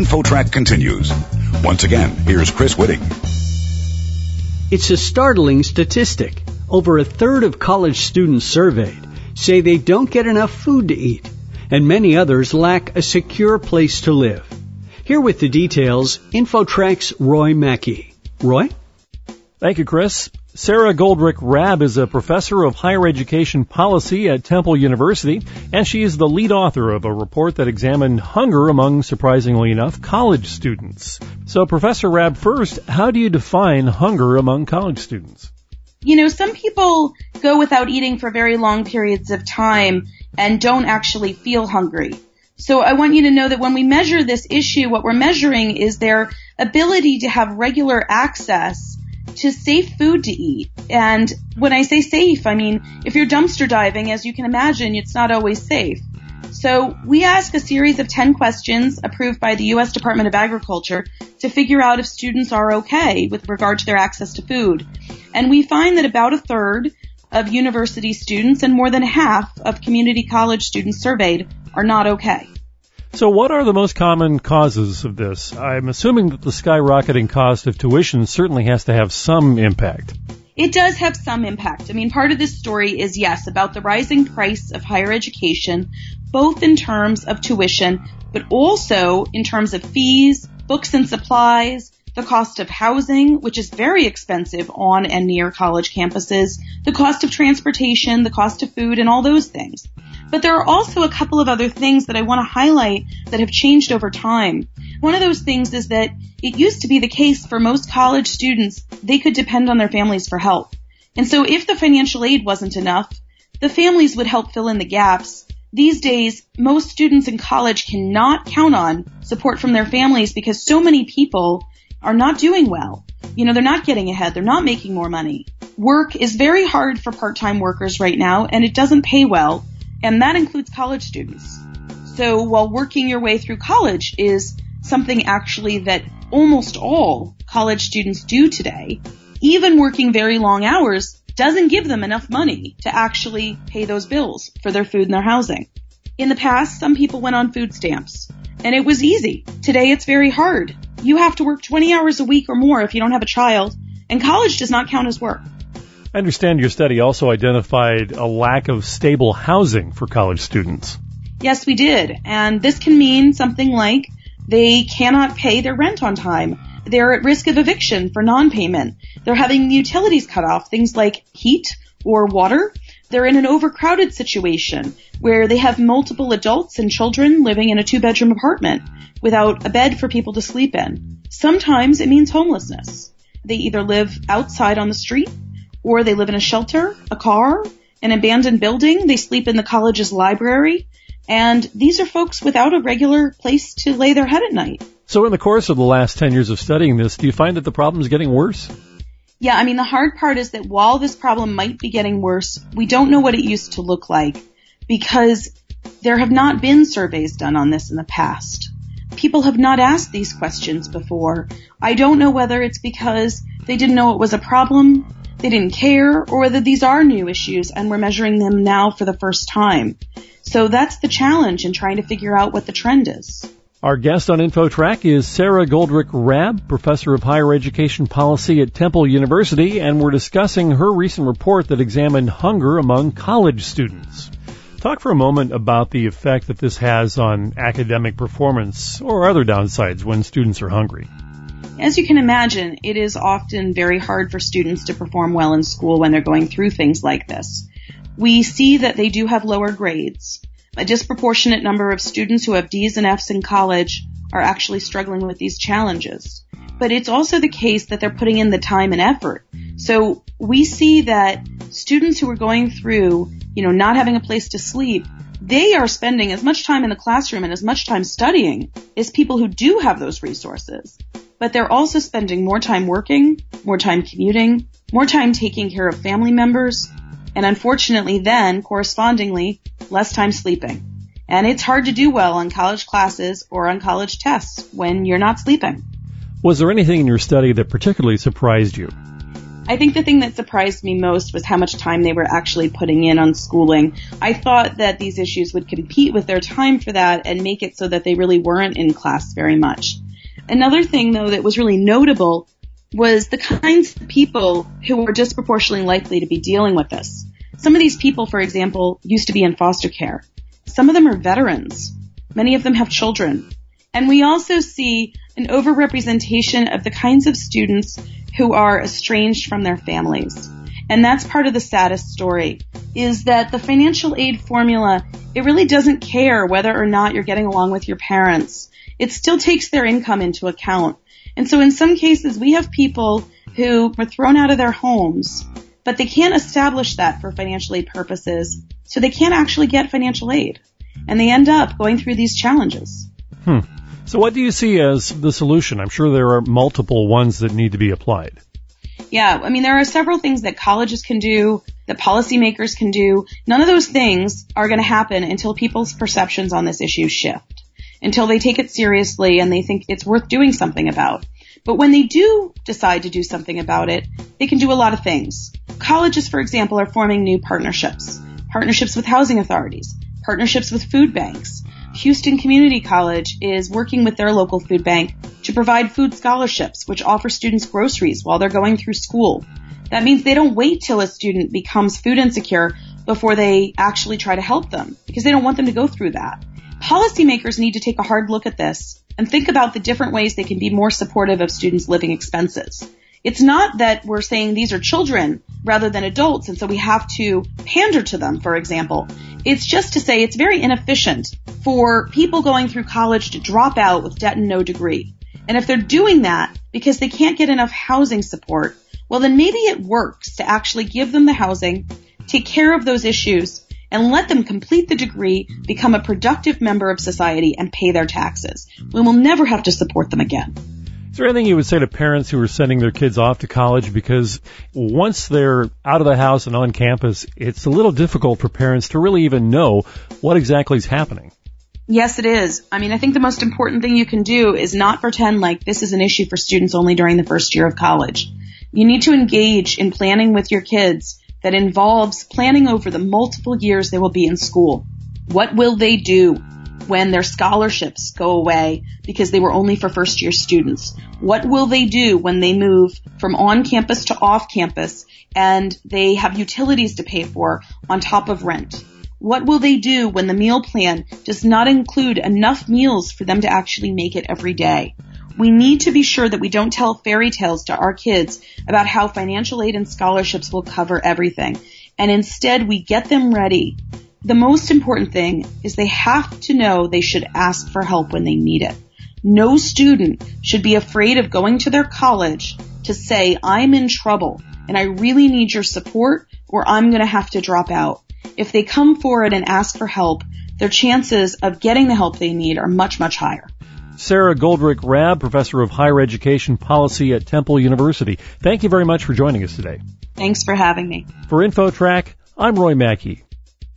InfoTrack continues. Once again, here's Chris Whitting. It's a startling statistic. Over a third of college students surveyed say they don't get enough food to eat, and many others lack a secure place to live. Here with the details, InfoTrack's Roy Mackey. Roy? Thank you, Chris. Sara Goldrick-Rab is a professor of higher education policy at Temple University, and she is the lead author of a report that examined hunger among, surprisingly enough, college students. So, Professor Rab, first, how do you define hunger among college students? You know, some people go without eating for very long periods of time and don't actually feel hungry. So I want you to know that when we measure this issue, what we're measuring is their ability to have regular access to safe food to eat. And when I say safe, I mean, if you're dumpster diving, as you can imagine, it's not always safe. So we ask a series of 10 questions approved by the U.S. Department of Agriculture to figure out if students are okay with regard to their access to food. And we find that about a third of university students and more than half of community college students surveyed are not okay. So what are the most common causes of this? I'm assuming that the skyrocketing cost of tuition certainly has to have some impact. It does have some impact. I mean, part of this story is yes, about the rising price of higher education, both in terms of tuition, but also in terms of fees, books and supplies, the cost of housing, which is very expensive on and near college campuses, the cost of transportation, the cost of food, and all those things. But there are also a couple of other things that I want to highlight that have changed over time. One of those things is that it used to be the case for most college students, they could depend on their families for help. And so if the financial aid wasn't enough, the families would help fill in the gaps. These days, most students in college cannot count on support from their families because so many people are not doing well. You know, they're not getting ahead. They're not making more money. Work is very hard for part-time workers right now and it doesn't pay well. And that includes college students. So while working your way through college is something actually that almost all college students do today, even working very long hours doesn't give them enough money to actually pay those bills for their food and their housing. In the past, some people went on food stamps and it was easy. Today it's very hard you have to work 20 hours a week or more if you don't have a child, and college does not count as work. I understand your study also identified a lack of stable housing for college students. Yes, we did. And this can mean something like they cannot pay their rent on time. They're at risk of eviction for non-payment. They're having utilities cut off, things like heat or water. They're in an overcrowded situation where they have multiple adults and children living in a two bedroom apartment without a bed for people to sleep in. Sometimes it means homelessness. They either live outside on the street or they live in a shelter, a car, an abandoned building. They sleep in the college's library. And these are folks without a regular place to lay their head at night. So in the course of the last 10 years of studying this, do you find that the problem is getting worse? Yeah, I mean, the hard part is that while this problem might be getting worse, we don't know what it used to look like because there have not been surveys done on this in the past. People have not asked these questions before. I don't know whether it's because they didn't know it was a problem, they didn't care, or whether these are new issues and we're measuring them now for the first time. So that's the challenge in trying to figure out what the trend is. Our guest on InfoTrack is Sara Goldrick-Rab, Professor of Higher Education Policy at Temple University, and we're discussing her recent report that examined hunger among college students. Talk for a moment about the effect that this has on academic performance or other downsides when students are hungry. As you can imagine, it is often very hard for students to perform well in school when they're going through things like this. We see that they do have lower grades. A disproportionate number of students who have D's and F's in college are actually struggling with these challenges. But it's also the case that they're putting in the time and effort. So we see that students who are going through, you know, not having a place to sleep, they are spending as much time in the classroom and as much time studying as people who do have those resources. But they're also spending more time working, more time commuting, more time taking care of family members, and unfortunately then, correspondingly, less time sleeping. And it's hard to do well on college classes or on college tests when you're not sleeping. Was there anything in your study that particularly surprised you? I think the thing that surprised me most was how much time they were actually putting in on schooling. I thought that these issues would compete with their time for that and make it so that they really weren't in class very much. Another thing though that was really notable was the kinds of people who were disproportionately likely to be dealing with this. Some of these people, for example, used to be in foster care. Some of them are veterans. Many of them have children. And we also see an overrepresentation of the kinds of students who are estranged from their families. And that's part of the saddest story is that the financial aid formula, it really doesn't care whether or not you're getting along with your parents. It still takes their income into account. And so in some cases we have people who were thrown out of their homes, but they can't establish that for financial aid purposes. So they can't actually get financial aid. And they end up going through these challenges. Hmm. So what do you see as the solution? I'm sure there are multiple ones that need to be applied. Yeah, I mean, there are several things that colleges can do, that policymakers can do. None of those things are going to happen until people's perceptions on this issue shift, until they take it seriously and they think it's worth doing something about. But when they do decide to do something about it, they can do a lot of things. Colleges, for example, are forming new partnerships. Partnerships with housing authorities, partnerships with food banks, Houston Community College is working with their local food bank to provide food scholarships, which offer students groceries while they're going through school. That means they don't wait till a student becomes food insecure before they actually try to help them because they don't want them to go through that. Policymakers need to take a hard look at this and think about the different ways they can be more supportive of students' living expenses. It's not that we're saying these are children rather than adults and so we have to pander to them, for example. It's just to say it's very inefficient for people going through college to drop out with debt and no degree. And if they're doing that because they can't get enough housing support, well then maybe it works to actually give them the housing, take care of those issues, and let them complete the degree, become a productive member of society, and pay their taxes. We will never have to support them again. Is there anything you would say to parents who are sending their kids off to college? Because once they're out of the house and on campus, it's a little difficult for parents to really even know what exactly is happening. Yes, it is. I mean, I think the most important thing you can do is not pretend like this is an issue for students only during the first year of college. You need to engage in planning with your kids that involves planning over the multiple years they will be in school. What will they do when their scholarships go away because they were only for first year students? What will they do when they move from on campus to off campus and they have utilities to pay for on top of rent? What will they do when the meal plan does not include enough meals for them to actually make it every day? We need to be sure that we don't tell fairy tales to our kids about how financial aid and scholarships will cover everything. And instead we get them ready. The most important thing is they have to know they should ask for help when they need it. No student should be afraid of going to their college to say, I'm in trouble and I really need your support or I'm going to have to drop out if they come forward and ask for help, their chances of getting the help they need are much, much higher. Sara Goldrick-Rab, Professor of Higher Education Policy at Temple University. Thank you very much for joining us today. Thanks for having me. For InfoTrack, I'm Roy Mackey.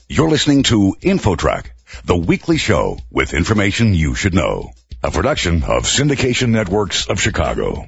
You're listening to InfoTrack, the weekly show with information you should know. A production of Syndication Networks of Chicago.